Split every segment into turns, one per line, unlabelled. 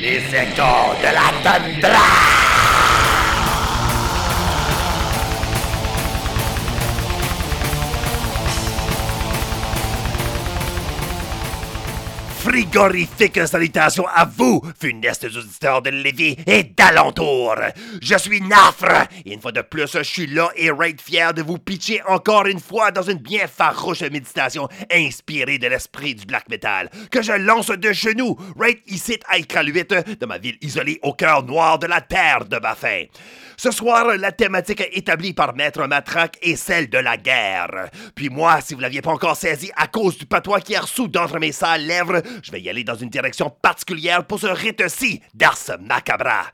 Les échos de la tundra! Frigorifique salutation à vous, funestes auditeurs de Lévis et d'alentour. Je suis Nafre, et une fois de plus, je suis là et raid fier de vous pitcher encore une fois dans une bien farouche méditation inspirée de l'esprit du black metal, que je lance de genoux, right ici à Iqaluit, de ma ville isolée au cœur noir de la terre de Baffin. Ce soir, la thématique établie par Maître Matraque est celle de la guerre. Puis moi, si vous l'aviez pas encore saisi à cause du patois qui est d'entre mes sales lèvres, je vais y aller dans une direction particulière pour ce rite-ci d'Ars Macabra.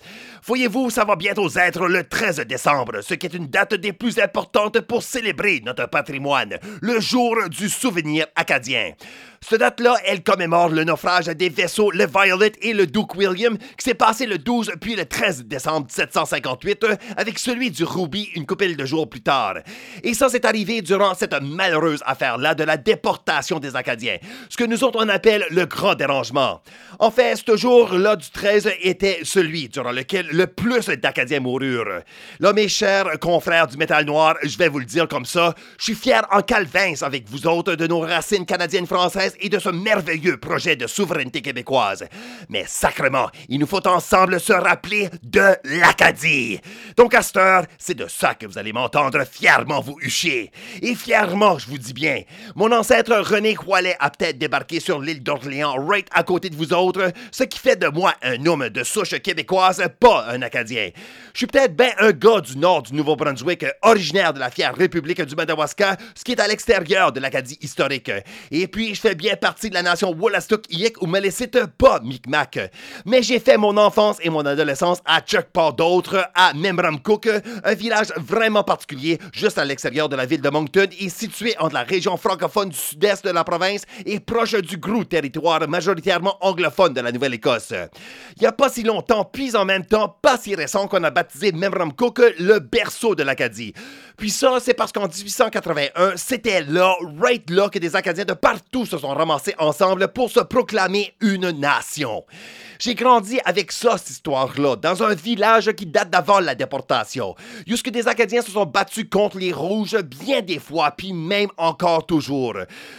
Voyez-vous, ça va bientôt être le 13 décembre, ce qui est une date des plus importantes pour célébrer notre patrimoine, le jour du souvenir acadien. Cette date-là, elle commémore le naufrage des vaisseaux le Violet et le Duke William qui s'est passé le 12 puis le 13 décembre 1758 avec celui du Ruby une couple de jours plus tard. Et ça, c'est arrivé durant cette malheureuse affaire-là de la déportation des Acadiens, ce que nous autres on appelle le Grand Dérangement. En fait, ce jour-là du 13 était celui durant lequel le plus d'Acadiens moururent. Là, mes chers confrères du métal noir, je vais vous le dire comme ça, je suis fier en calvince avec vous autres de nos racines canadiennes françaises et de ce merveilleux projet de souveraineté québécoise. Mais sacrement, il nous faut ensemble se rappeler de l'Acadie. Donc à cette heure, c'est de ça que vous allez m'entendre fièrement vous hucher. Et fièrement, je vous dis bien, mon ancêtre René Croilet a peut-être débarqué sur l'île d'Orléans, right à côté de vous autres, ce qui fait de moi un homme de souche québécoise, pas un Acadien. Je suis peut-être bien un gars du nord du Nouveau-Brunswick, originaire de la fière République du Madawaska, ce qui est à l'extérieur de l'Acadie historique. Et puis, je fais bien partie de la nation Wollastuk Yik ou Melicite, pas Micmac. Mais j'ai fait mon enfance et mon adolescence à Chuck pas d'autres, à Memramcook, un village vraiment particulier juste à l'extérieur de la ville de Moncton et situé entre la région francophone du sud-est de la province et proche du gros territoire majoritairement anglophone de la Nouvelle-Écosse. Il n'y a pas si longtemps, puis en même temps, pas si récent qu'on a baptisé Memramcook le berceau de l'Acadie. Puis ça, c'est parce qu'en 1881, c'était là, right là, que des Acadiens de partout se sont ramassés ensemble pour se proclamer une nation. J'ai grandi avec ça, cette histoire-là, dans un village qui date d'avant la déportation. Jusque des Acadiens se sont battus contre les Rouges bien des fois, puis même encore toujours.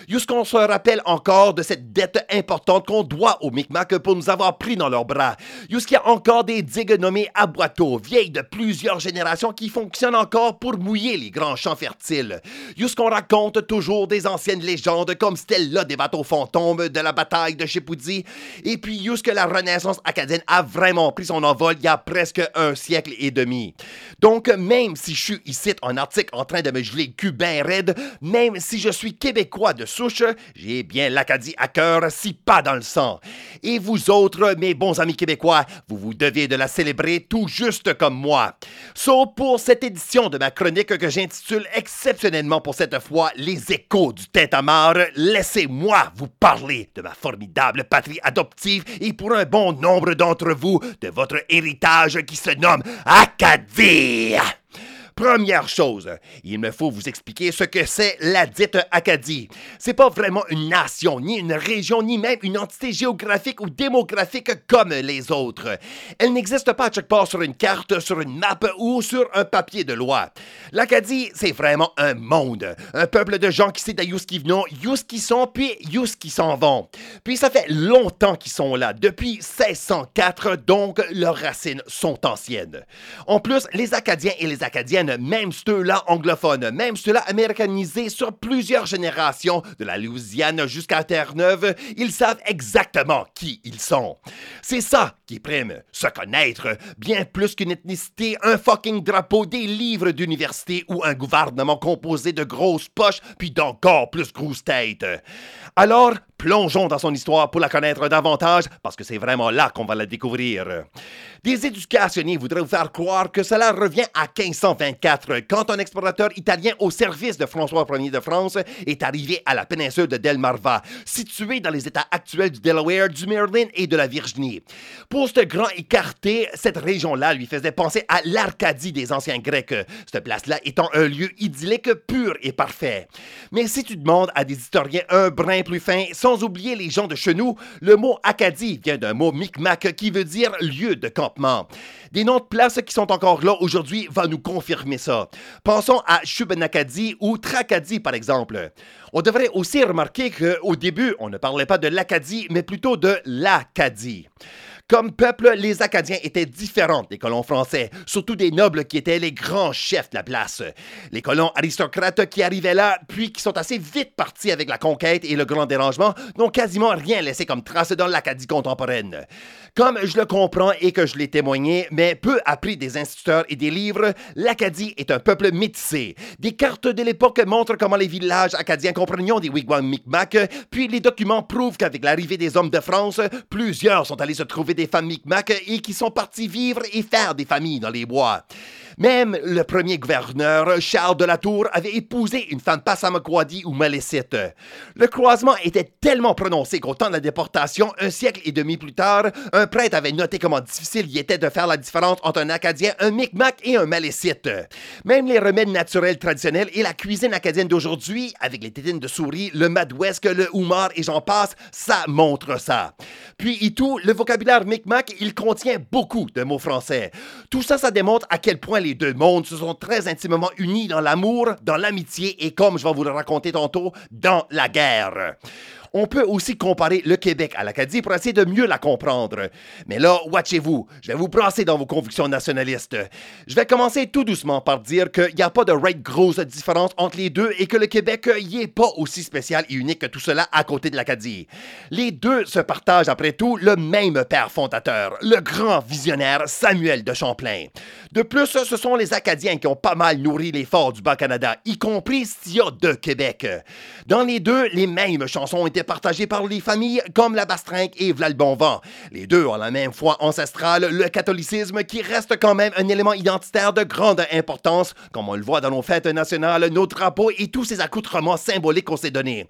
Jusqu'on se rappelle encore de cette dette importante qu'on doit aux Micmacs pour nous avoir pris dans leurs bras. Jusqu'il y a encore des digues nommées Aboiteaux, vieilles de plusieurs générations qui fonctionnent encore pour mouiller les grands champs fertiles. Jusqu'on raconte toujours des anciennes légendes comme celle-là des bateaux fantômes de la bataille de Chipoudi. Et puis jusque la Renaissance acadienne a vraiment pris son envol il y a presque un siècle et demi. Donc, même si je suis ici en Arctique en train de me geler cubain raide, même si je suis québécois de souche, j'ai bien l'Acadie à cœur, si pas dans le sang. Et vous autres, mes bons amis québécois, vous vous deviez de la célébrer tout juste comme moi. Sauf pour cette édition de ma chronique que j'intitule exceptionnellement pour cette fois Les échos du tête laissez-moi vous parler de ma formidable patrie adoptive et pour un bon nombre d'entre vous de votre héritage qui se nomme Acadie. Première chose, il me faut vous expliquer ce que c'est la dite Acadie. C'est pas vraiment une nation, ni une région, ni même une entité géographique ou démographique comme les autres. Elle n'existe pas à chaque part sur une carte, sur une map ou sur un papier de loi. L'Acadie, c'est vraiment un monde. Un peuple de gens qui sait d'où qui venons, où qui sont, puis où qui s'en vont. Puis ça fait longtemps qu'ils sont là, depuis 1604, donc leurs racines sont anciennes. En plus, les Acadiens et les Acadiennes même ceux-là anglophones, même ceux-là américanisés sur plusieurs générations, de la Louisiane jusqu'à Terre-Neuve, ils savent exactement qui ils sont. C'est ça qui prime, se connaître, bien plus qu'une ethnicité, un fucking drapeau, des livres d'université ou un gouvernement composé de grosses poches puis d'encore plus grosses têtes. Alors, plongeons dans son histoire pour la connaître davantage, parce que c'est vraiment là qu'on va la découvrir. Des éducationnistes voudraient vous faire croire que cela revient à 1524, quand un explorateur italien au service de François Ier de France est arrivé à la péninsule de Delmarva, située dans les États actuels du Delaware, du Maryland et de la Virginie. Pour ce grand écarté, cette région-là lui faisait penser à l'Arcadie des anciens Grecs, cette place-là étant un lieu idyllique pur et parfait. Mais si tu demandes à des historiens un brin plus fin, sans oublier les gens de chez nous, le mot Acadie vient d'un mot Micmac qui veut dire lieu de campement. Des noms de places qui sont encore là aujourd'hui vont nous confirmer ça. Pensons à Shubenacadie ou Tracadie par exemple. On devrait aussi remarquer qu'au début, on ne parlait pas de l'Acadie, mais plutôt de l'Acadie. Comme peuple, les Acadiens étaient différents des colons français, surtout des nobles qui étaient les grands chefs de la place. Les colons aristocrates qui arrivaient là, puis qui sont assez vite partis avec la conquête et le grand dérangement, n'ont quasiment rien laissé comme trace dans l'Acadie contemporaine. Comme je le comprends et que je l'ai témoigné, mais peu appris des instituteurs et des livres, l'Acadie est un peuple métissé. Des cartes de l'époque montrent comment les villages acadiens comprenaient des wigwams Micmac, puis les documents prouvent qu'avec l'arrivée des hommes de France, plusieurs sont allés se trouver des femmes Micmac et qui sont partis vivre et faire des familles dans les bois. Même le premier gouverneur, Charles de la Tour, avait épousé une femme Passamaquoddy ou Malécite. Le croisement était tellement prononcé qu'au temps de la déportation, un siècle et demi plus tard, un prêtre avait noté comment difficile il était de faire la différence entre un Acadien, un Micmac et un Malécite. Même les remèdes naturels traditionnels et la cuisine acadienne d'aujourd'hui, avec les tétines de souris, le madouesque, le houmar et j'en passe, ça montre ça. Puis, et tout, le vocabulaire Micmac, il contient beaucoup de mots français. Tout ça, ça démontre à quel point deux mondes se sont très intimement unis dans l'amour, dans l'amitié et, comme je vais vous le raconter tantôt, dans la guerre. On peut aussi comparer le Québec à l'Acadie pour essayer de mieux la comprendre. Mais là, watchez-vous, je vais vous brasser dans vos convictions nationalistes. Je vais commencer tout doucement par dire qu'il n'y a pas de right grosse différence entre les deux et que le Québec n'y est pas aussi spécial et unique que tout cela à côté de l'Acadie. Les deux se partagent après tout le même père fondateur, le grand visionnaire Samuel de Champlain. De plus, ce sont les Acadiens qui ont pas mal nourri l'effort du Bas-Canada, y compris Stia de Québec. Dans les deux, les mêmes chansons ont été partagées par les familles comme la Bastrinque et V'là. Les deux ont la même foi ancestrale, le catholicisme, qui reste quand même un élément identitaire de grande importance, comme on le voit dans nos fêtes nationales, nos drapeaux et tous ces accoutrements symboliques qu'on s'est donnés.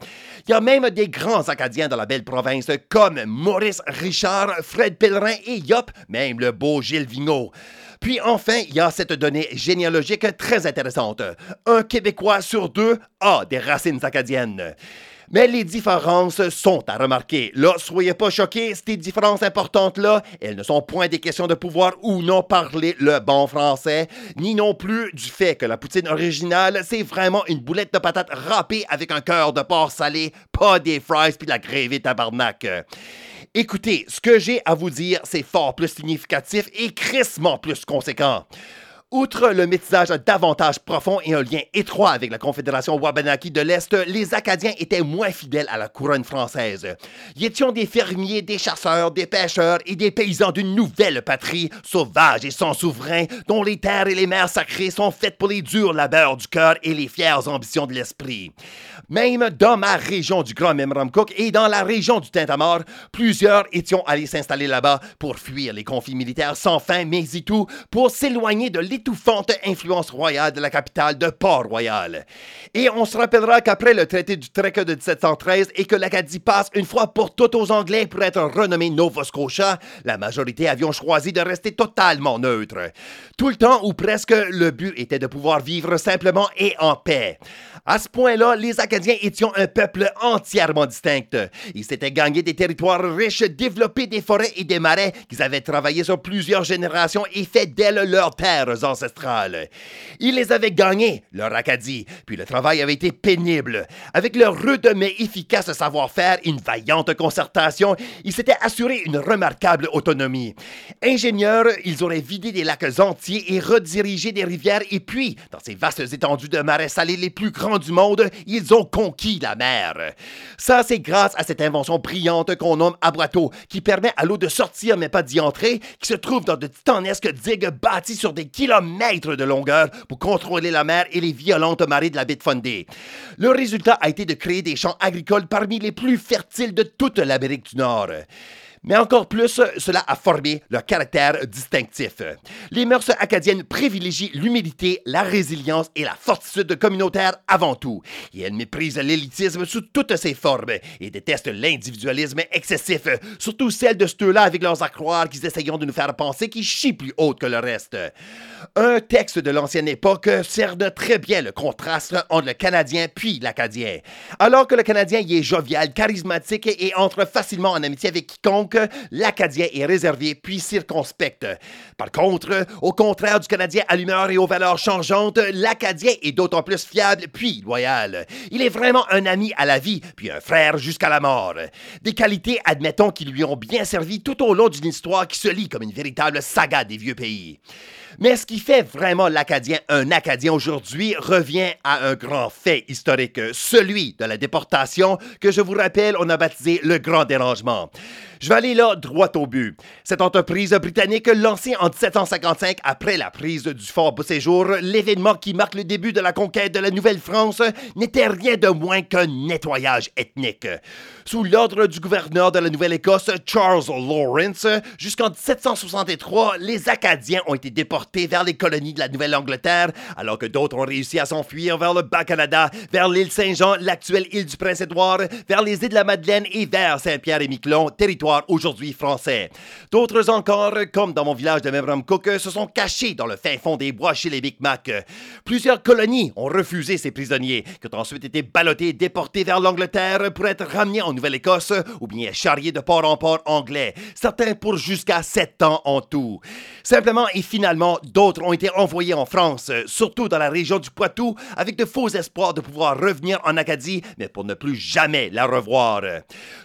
Il y a même des grands Acadiens dans la belle province, comme Maurice Richard, Fred Pellerin et Yop, même le beau Gilles Vigneault. Puis enfin, il y a cette donnée généalogique très intéressante. Un Québécois sur deux a des racines acadiennes. Mais les différences sont à remarquer. Là, soyez pas choqués, ces différences importantes-là, elles ne sont point des questions de pouvoir ou non parler le bon français, ni non plus du fait que la poutine originale, c'est vraiment une boulette de patates râpée avec un cœur de porc salé, pas des fries puis de la gravée tabarnak. Écoutez, ce que j'ai à vous dire, c'est fort plus significatif et crissement plus conséquent. Outre le métissage davantage profond et un lien étroit avec la Confédération Wabanaki de l'Est, les Acadiens étaient moins fidèles à la couronne française. Ils étaient des fermiers, des chasseurs, des pêcheurs et des paysans d'une nouvelle patrie, sauvages et sans souverain, dont les terres et les mers sacrées sont faites pour les durs labeurs du cœur et les fières ambitions de l'esprit. Même dans ma région du Grand Memramcook et dans la région du Tintamarre, plusieurs étions allés s'installer là-bas pour fuir les conflits militaires sans fin, mais y tout pour s'éloigner de l'étouffante influence royale de la capitale de Port-Royal. Et on se rappellera qu'après le traité du Trek de 1713 et que l'Acadie passe une fois pour toutes aux Anglais pour être renommée Nova Scotia, la majorité avions choisi de rester totalement neutre. Tout le temps ou presque, le but était de pouvoir vivre simplement et en paix. À ce point-là, les Acadiens étaient un peuple entièrement distinct. Ils s'étaient gagnés des territoires riches, développés des forêts et des marais qu'ils avaient travaillé sur plusieurs générations et fait d'elles leurs terres ancestrales. Ils les avaient gagnés, leur Acadie, puis le travail avait été pénible. Avec leur rude mais efficace savoir-faire une vaillante concertation, ils s'étaient assurés une remarquable autonomie. Ingénieurs, ils auraient vidé des lacs entiers et redirigé des rivières et puis, dans ces vastes étendues de marais salés les plus grands du monde, ils ont conquis la mer. Ça, c'est grâce à cette invention brillante qu'on nomme abrato, qui permet à l'eau de sortir mais pas d'y entrer, qui se trouve dans de titanesques digues bâties sur des kilomètres de longueur pour contrôler la mer et les violentes marées de la baie de Fundy. Le résultat a été de créer des champs agricoles parmi les plus fertiles de toute l'Amérique du Nord. Mais encore plus, cela a formé leur caractère distinctif. Les mœurs acadiennes privilégient l'humilité, la résilience et la fortitude communautaire avant tout. Et elles méprisent l'élitisme sous toutes ses formes et détestent l'individualisme excessif, surtout celle de ceux-là avec leurs accroires qu'ils essayent de nous faire penser qu'ils chient plus haut que le reste. Un texte de l'ancienne époque cerne très bien le contraste entre le Canadien puis l'Acadien. Alors que le Canadien y est jovial, charismatique et entre facilement en amitié avec quiconque, l'Acadien est réservé puis circonspect. Par contre, au contraire du Canadien à l'humeur et aux valeurs changeantes, l'Acadien est d'autant plus fiable puis loyal. Il est vraiment un ami à la vie, puis un frère jusqu'à la mort. Des qualités, admettons, qui lui ont bien servi tout au long d'une histoire qui se lit comme une véritable saga des vieux pays. Mais ce qui fait vraiment l'Acadien un Acadien aujourd'hui revient à un grand fait historique, celui de la déportation que je vous rappelle on a baptisé le Grand Dérangement. Je vais aller là droit au but. Cette entreprise britannique lancée en 1755 après la prise du fort Beauséjour, l'événement qui marque le début de la conquête de la Nouvelle-France n'était rien de moins qu'un nettoyage ethnique. Sous l'ordre du gouverneur de la Nouvelle-Écosse, Charles Lawrence, jusqu'en 1763, les Acadiens ont été déportés vers les colonies de la Nouvelle-Angleterre, alors que d'autres ont réussi à s'enfuir vers le Bas-Canada, vers l'île Saint-Jean, l'actuelle île du Prince-Édouard, vers les îles de la Madeleine et vers Saint-Pierre-et-Miquelon, territoire aujourd'hui français. D'autres encore, comme dans mon village de Cook, se sont cachés dans le fin fond des bois chez les Micmacs. Plusieurs colonies ont refusé ces prisonniers, qui ont ensuite été ballottés déportés vers l'Angleterre pour être ramenés en Nouvelle-Écosse ou bien charriés de port en port anglais, certains pour jusqu'à sept ans en tout. Simplement et finalement, d'autres ont été envoyés en France, surtout dans la région du Poitou, avec de faux espoirs de pouvoir revenir en Acadie, mais pour ne plus jamais la revoir.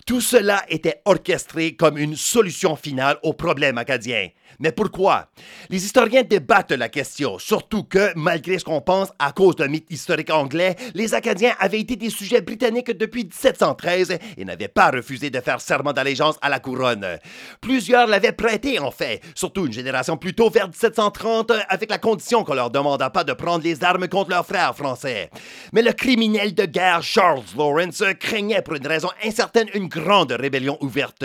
Tout cela était orchestré comme une solution finale au problème acadien. Mais pourquoi? Les historiens débattent la question, surtout que, malgré ce qu'on pense à cause d'un mythe historique anglais, les Acadiens avaient été des sujets britanniques depuis 1713 et n'avaient pas refusé de faire serment d'allégeance à la couronne. Plusieurs l'avaient prêté, en fait, surtout une génération plus tôt, vers 1730, avec la condition qu'on leur demanda pas de prendre les armes contre leurs frères français. Mais le criminel de guerre Charles Lawrence craignait pour une raison incertaine une grande rébellion ouverte.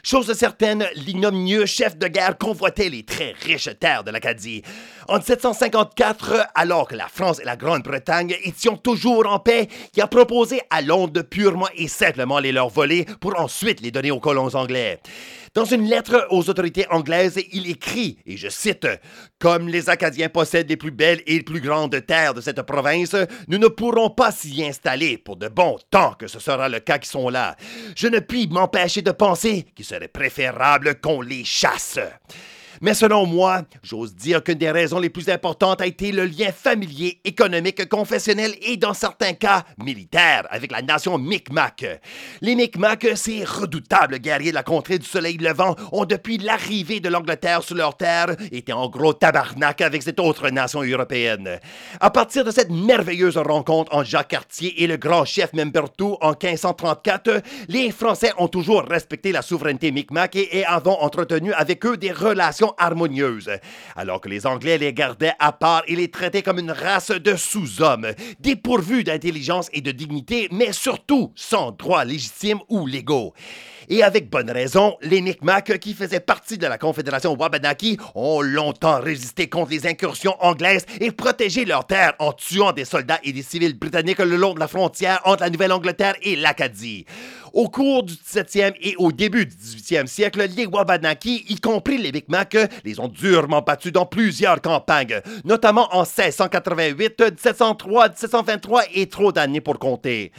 Chose certaine, l'ignominieux chef de guerre convoitait les très riches terres de l'Acadie. En 1754, alors que la France et la Grande-Bretagne étaient toujours en paix, il a proposé à Londres purement et simplement les leur voler pour ensuite les donner aux colons anglais. Dans une lettre aux autorités anglaises, il écrit, et je cite, Comme les Acadiens possèdent les plus belles et les plus grandes terres de cette province, nous ne pourrons pas s'y installer pour de bons temps que ce sera le cas qui sont là. Je ne puis m'empêcher de penser qu'il serait préférable qu'on les chasse. Mais selon moi, j'ose dire qu'une des raisons les plus importantes a été le lien familier, économique, confessionnel et dans certains cas militaire avec la nation Micmac. Les Micmacs, ces redoutables guerriers de la contrée du soleil levant, ont depuis l'arrivée de l'Angleterre sur leur terre été en gros tabarnak avec cette autre nation européenne. À partir de cette merveilleuse rencontre entre Jacques Cartier et le grand chef Membertou en 1534, les Français ont toujours respecté la souveraineté Micmac et, et avons entretenu avec eux des relations harmonieuse, alors que les Anglais les gardaient à part et les traitaient comme une race de sous-hommes, dépourvus d'intelligence et de dignité, mais surtout sans droits légitimes ou légaux. Et avec bonne raison, les Micmacs, qui faisaient partie de la Confédération Wabanaki, ont longtemps résisté contre les incursions anglaises et protégé leurs terres en tuant des soldats et des civils britanniques le long de la frontière entre la Nouvelle-Angleterre et l'Acadie. Au cours du 17e et au début du 18e siècle, les Wabanaki, y compris les Micmacs, les ont durement battus dans plusieurs campagnes, notamment en 1688, 1703, 1723 et trop d'années pour compter.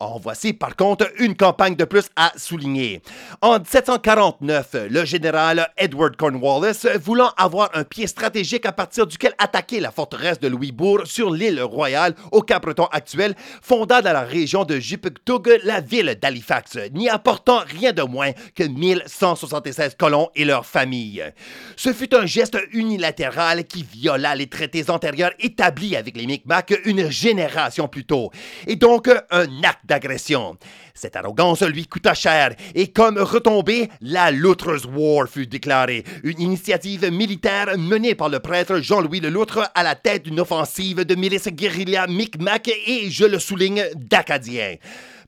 En voici par contre une campagne de plus à souligner. En 1749, le général Edward Cornwallis, voulant avoir un pied stratégique à partir duquel attaquer la forteresse de Louisbourg sur l'île Royale au Cap-Breton actuel, fonda dans la région de Jupitug la ville d'Halifax, n'y apportant rien de moins que 1176 colons et leurs familles. Ce fut un geste unilatéral qui viola les traités antérieurs établis avec les Micmacs une génération plus tôt, et donc un acte d'agression. Cette arrogance lui coûta cher et comme retombée, la Loutres War fut déclarée, une initiative militaire menée par le prêtre Jean-Louis Le Loutre à la tête d'une offensive de milices guérilla Micmac et, je le souligne, d'Acadiens.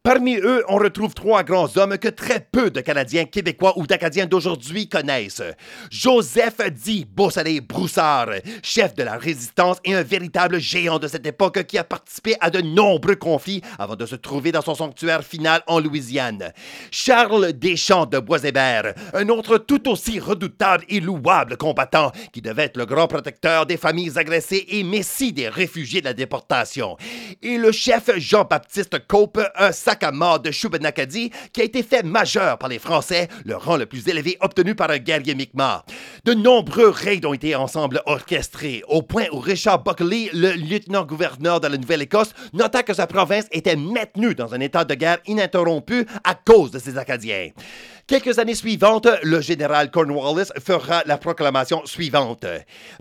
Parmi eux, on retrouve trois grands hommes que très peu de Canadiens, Québécois ou d'Acadiens d'aujourd'hui connaissent. Joseph dit Beausoleil Broussard, chef de la résistance et un véritable géant de cette époque qui a participé à de nombreux conflits avant de se trouver dans son sanctuaire final en Louisiane. Charles Deschamps de Boisébert, un autre tout aussi redoutable et louable combattant qui devait être le grand protecteur des familles agressées et messie des réfugiés de la déportation. Et le chef Jean-Baptiste Cope, un sac à mort de Shubenacadie qui a été fait majeur par les Français, le rang le plus élevé obtenu par un guerrier Mi'kmaq. De nombreux raids ont été ensemble orchestrés, au point où Richard Buckley, le lieutenant-gouverneur de la Nouvelle-Écosse, nota que sa province était maintenue dans un état de guerre ininterrompu à cause de ces Acadiens. Quelques années suivantes, le général Cornwallis fera la proclamation suivante.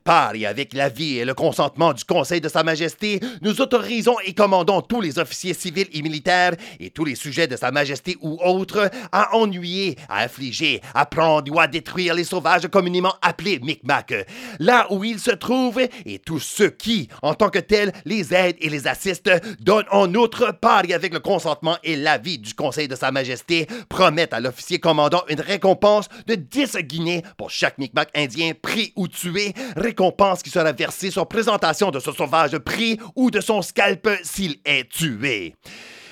Par et avec l'avis et le consentement du Conseil de Sa Majesté, nous autorisons et commandons tous les officiers civils et militaires et tous les sujets de Sa Majesté ou autres à ennuyer, à affliger, à prendre ou à détruire les sauvages communément appelés Micmac, là où ils se trouvent et tous ceux qui, en tant que tels, les aident et les assistent, donnent en outre par et avec le consentement et l'avis du Conseil de Sa Majesté, promettent à l'officier commandant une récompense de 10 guinées pour chaque Micmac indien pris ou tué, récompense qui sera versée sur présentation de ce sauvage pris ou de son scalp s'il est tué.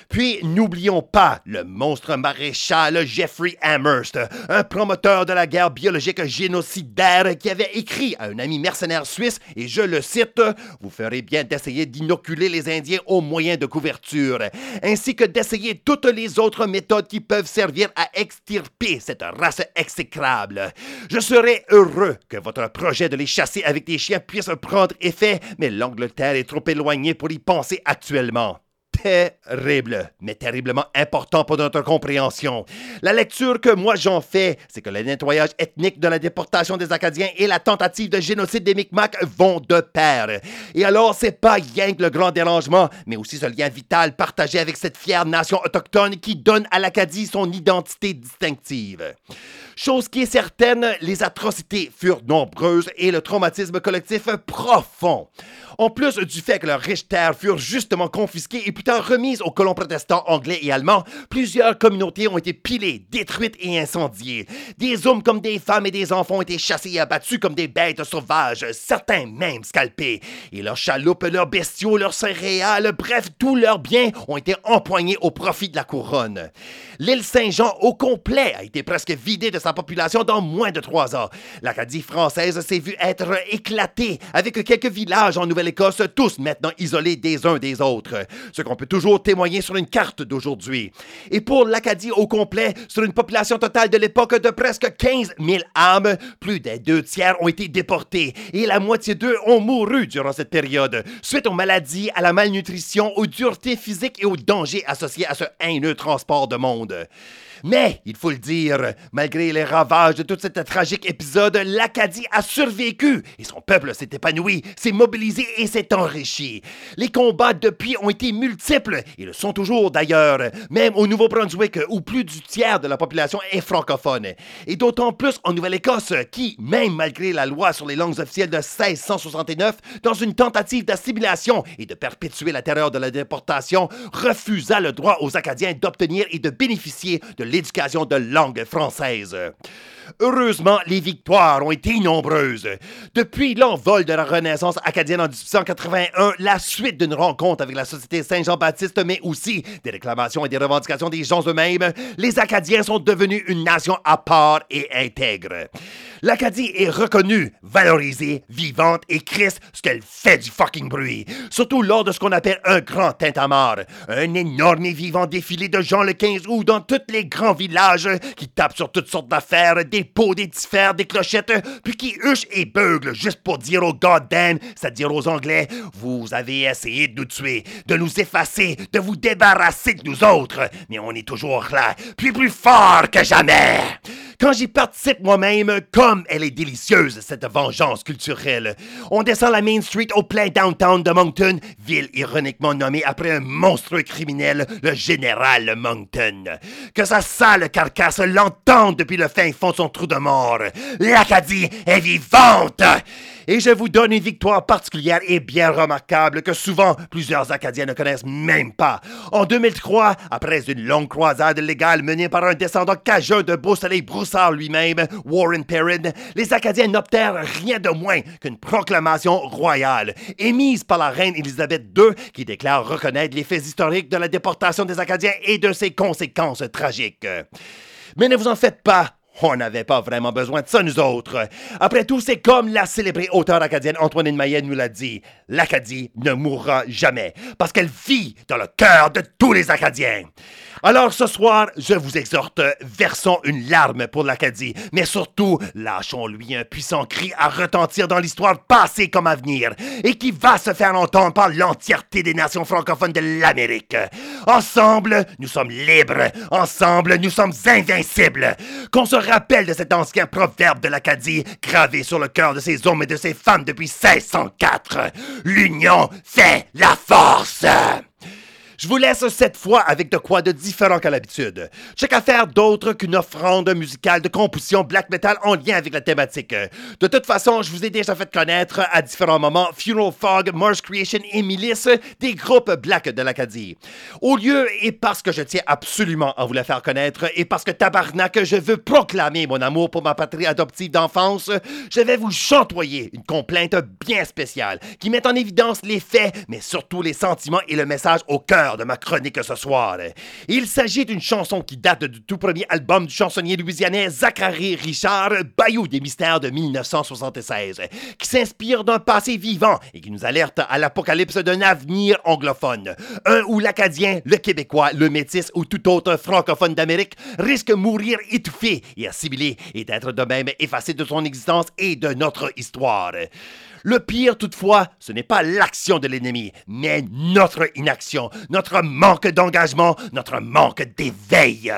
Puis n'oublions pas le monstre maréchal Jeffrey Amherst, un promoteur de la guerre biologique génocidaire qui avait écrit à un ami mercenaire suisse, et je le cite, Vous ferez bien d'essayer d'inoculer les Indiens au moyen de couverture, ainsi que d'essayer toutes les autres méthodes qui peuvent servir à extirper cette race exécrable. Je serais heureux que votre projet de les chasser avec des chiens puisse prendre effet, mais l'Angleterre est trop éloignée pour y penser actuellement terrible, mais terriblement important pour notre compréhension. La lecture que moi j'en fais, c'est que le nettoyage ethnique de la déportation des Acadiens et la tentative de génocide des Micmacs vont de pair. Et alors, c'est pas rien que le grand dérangement, mais aussi ce lien vital partagé avec cette fière nation autochtone qui donne à l'Acadie son identité distinctive. Chose qui est certaine, les atrocités furent nombreuses et le traumatisme collectif profond. En plus du fait que leurs riches terres furent justement confisquées et plus tard remises aux colons protestants anglais et allemands, plusieurs communautés ont été pilées, détruites et incendiées. Des hommes comme des femmes et des enfants ont été chassés et abattus comme des bêtes sauvages, certains même scalpés. Et leurs chaloupes, leurs bestiaux, leurs céréales, bref, tous leurs biens ont été empoignés au profit de la couronne. L'île Saint-Jean au complet a été presque vidée de sa population dans moins de trois ans. L'Acadie française s'est vue être éclatée avec quelques villages en Nouvelle l'Écosse, tous maintenant isolés des uns des autres, ce qu'on peut toujours témoigner sur une carte d'aujourd'hui. Et pour l'Acadie au complet, sur une population totale de l'époque de presque 15 000 âmes, plus des deux tiers ont été déportés et la moitié d'eux ont mouru durant cette période, suite aux maladies, à la malnutrition, aux duretés physiques et aux dangers associés à ce haineux transport de monde. Mais, il faut le dire, malgré les ravages de tout cet tragique épisode, l'Acadie a survécu et son peuple s'est épanoui, s'est mobilisé et s'est enrichi. Les combats depuis ont été multiples et le sont toujours d'ailleurs, même au Nouveau-Brunswick où plus du tiers de la population est francophone. Et d'autant plus en Nouvelle-Écosse qui, même malgré la loi sur les langues officielles de 1669, dans une tentative d'assimilation et de perpétuer la terreur de la déportation, refusa le droit aux Acadiens d'obtenir et de bénéficier de l'éducation de langue française. Heureusement, les victoires ont été nombreuses. Depuis l'envol de la Renaissance acadienne en 1881, la suite d'une rencontre avec la Société Saint-Jean-Baptiste, mais aussi des réclamations et des revendications des gens eux-mêmes, les Acadiens sont devenus une nation à part et intègre. L'Acadie est reconnue, valorisée, vivante et crisse ce qu'elle fait du fucking bruit. Surtout lors de ce qu'on appelle un grand tintamarre. Un énorme et vivant défilé de gens le 15 août dans tous les grands villages qui tapent sur toutes sortes d'affaires, des pots, des diffères, des clochettes, puis qui huchent et beuglent juste pour dire aux goddamn, c'est-à-dire aux Anglais, vous avez essayé de nous tuer, de nous effacer, de vous débarrasser de nous autres, mais on est toujours là, puis plus fort que jamais. quand j'y participe moi-même, comme elle est délicieuse, cette vengeance culturelle. On descend la Main Street au plein downtown de Moncton, ville ironiquement nommée après un monstrueux criminel, le général Moncton. Que sa sale carcasse l'entende depuis le fin fond de son de mort. L'Acadie est vivante! Et je vous donne une victoire particulière et bien remarquable que souvent plusieurs Acadiens ne connaissent même pas. En 2003, après une longue croisade légale menée par un descendant cageux de Beau Soleil Broussard lui-même, Warren Perrin, les Acadiens n'obtinrent rien de moins qu'une proclamation royale, émise par la reine Élisabeth II, qui déclare reconnaître les faits historiques de la déportation des Acadiens et de ses conséquences tragiques. Mais ne vous en faites pas, on n'avait pas vraiment besoin de ça, nous autres. Après tout, c'est comme la célébrée auteure acadienne Antoine Maillet nous l'a dit. L'Acadie ne mourra jamais, parce qu'elle vit dans le cœur de tous les Acadiens. Alors ce soir, je vous exhorte, versons une larme pour l'Acadie, mais surtout, lâchons-lui un puissant cri à retentir dans l'histoire passée comme à venir, et qui va se faire entendre par l'entièreté des nations francophones de l'Amérique. Ensemble, nous sommes libres. Ensemble, nous sommes invincibles. Qu'on se rappelle de cet ancien proverbe de l'Acadie, gravé sur le cœur de ces hommes et de ces femmes depuis 1604. L'union fait la force. Je vous laisse cette fois avec de quoi de différent qu'à l'habitude. J'ai qu'à faire d'autre qu'une offrande musicale de composition black metal en lien avec la thématique. De toute façon, je vous ai déjà fait connaître à différents moments Funeral Fog, Mars Creation et Milice, des groupes black de l'Acadie. Au lieu, et parce que je tiens absolument à vous la faire connaître, et parce que tabarnak, je veux proclamer mon amour pour ma patrie adoptive d'enfance, je vais vous chantoyer une complainte bien spéciale qui met en évidence les faits, mais surtout les sentiments et le message au cœur de ma chronique ce soir. Il s'agit d'une chanson qui date du tout premier album du chansonnier louisianais Zachary Richard, Bayou des mystères de 1976, qui s'inspire d'un passé vivant et qui nous alerte à l'apocalypse d'un avenir anglophone. Un où l'Acadien, le Québécois, le Métis ou tout autre francophone d'Amérique risque de mourir étouffé et assimilé et d'être de même effacé de son existence et de notre histoire. Le pire, toutefois, ce n'est pas l'action de l'ennemi, mais notre inaction, notre manque d'engagement, notre manque d'éveil.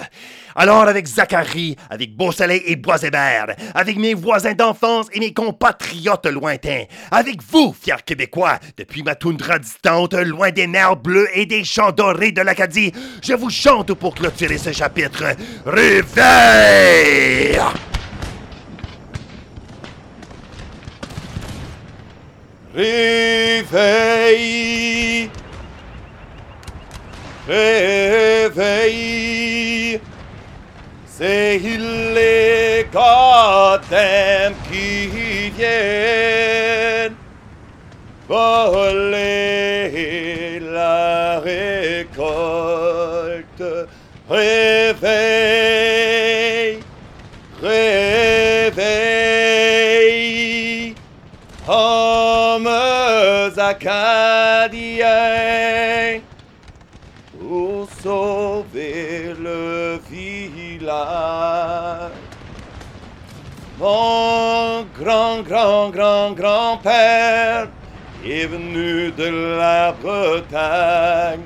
Alors avec Zachary, avec Beausoleil et Boisébert, avec mes voisins d'enfance et mes compatriotes lointains, avec vous, fiers Québécois, depuis ma toundra distante, loin des mers bleues et des champs dorés de l'Acadie, je vous chante pour clôturer ce chapitre. Réveil!
Réveille, réveille, c'est les gotham qui viennent voler la récolte. Réveille, acadiens, pour sauver le village. Mon grand, grand, grand, grand-père est venu de la Bretagne.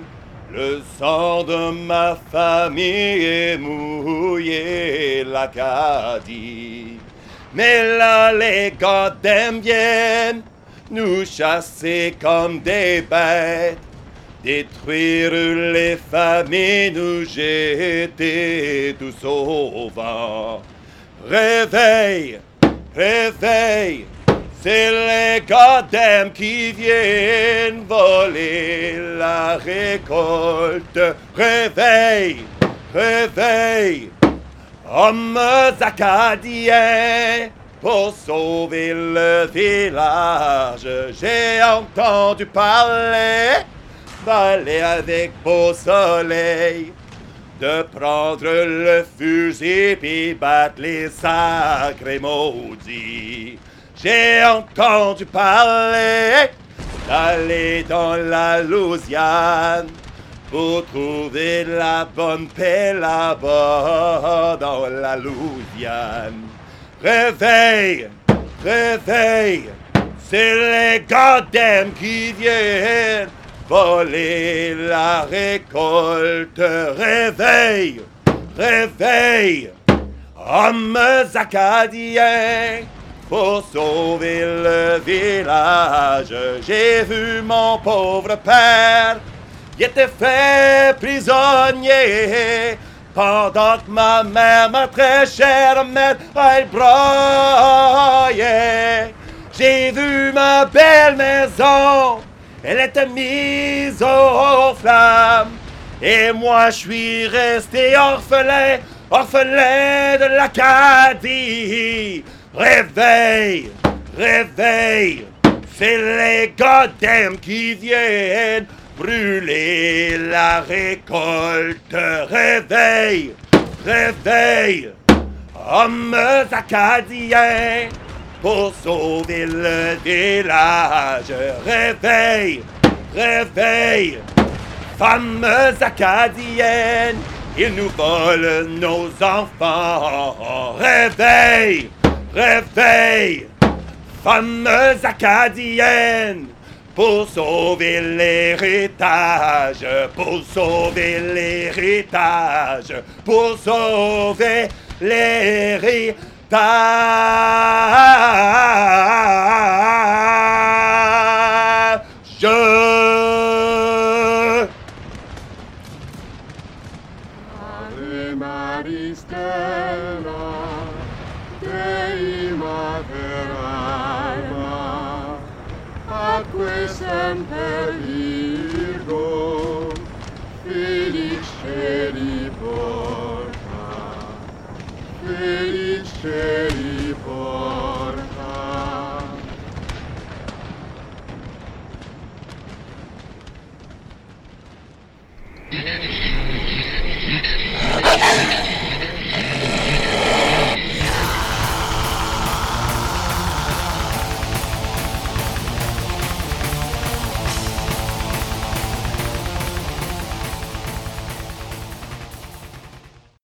Le sang de ma famille est mouillé l'Acadie. Mais là, les goddamn viennent nous chasser comme des bêtes, détruire les familles, nous jeter tous au vent. Réveille, réveille, c'est les goddamn qui viennent voler la récolte. Réveille, réveille, hommes acadiens, pour sauver le village. J'ai entendu parler d'aller avec beau soleil, de prendre le fusil puis battre les sacrés maudits. J'ai entendu parler d'aller dans la Louisiane pour trouver la bonne paix là-bas dans la Louisiane. Réveille, réveille, c'est les goddamn qui viennent voler la récolte. Réveille, réveille, Hommes acadiens, pour sauver le village, j'ai vu mon pauvre père, il était fait prisonnier. Pendant que ma mère, ma très chère mère, elle broyait. J'ai vu ma belle maison, elle était mise aux flammes. Et moi, je suis resté orphelin, orphelin de l'Acadie. Réveille, réveille, c'est les goddamn qui viennent brûler la récolte. Réveille, réveille, hommes acadiens, pour sauver le village. Réveille, réveille, femmes acadiennes, ils nous volent nos enfants. Réveille, réveille, femmes acadiennes, pour sauver l'héritage, pour sauver l'héritage, pour sauver l'héritage.
Ave Christian.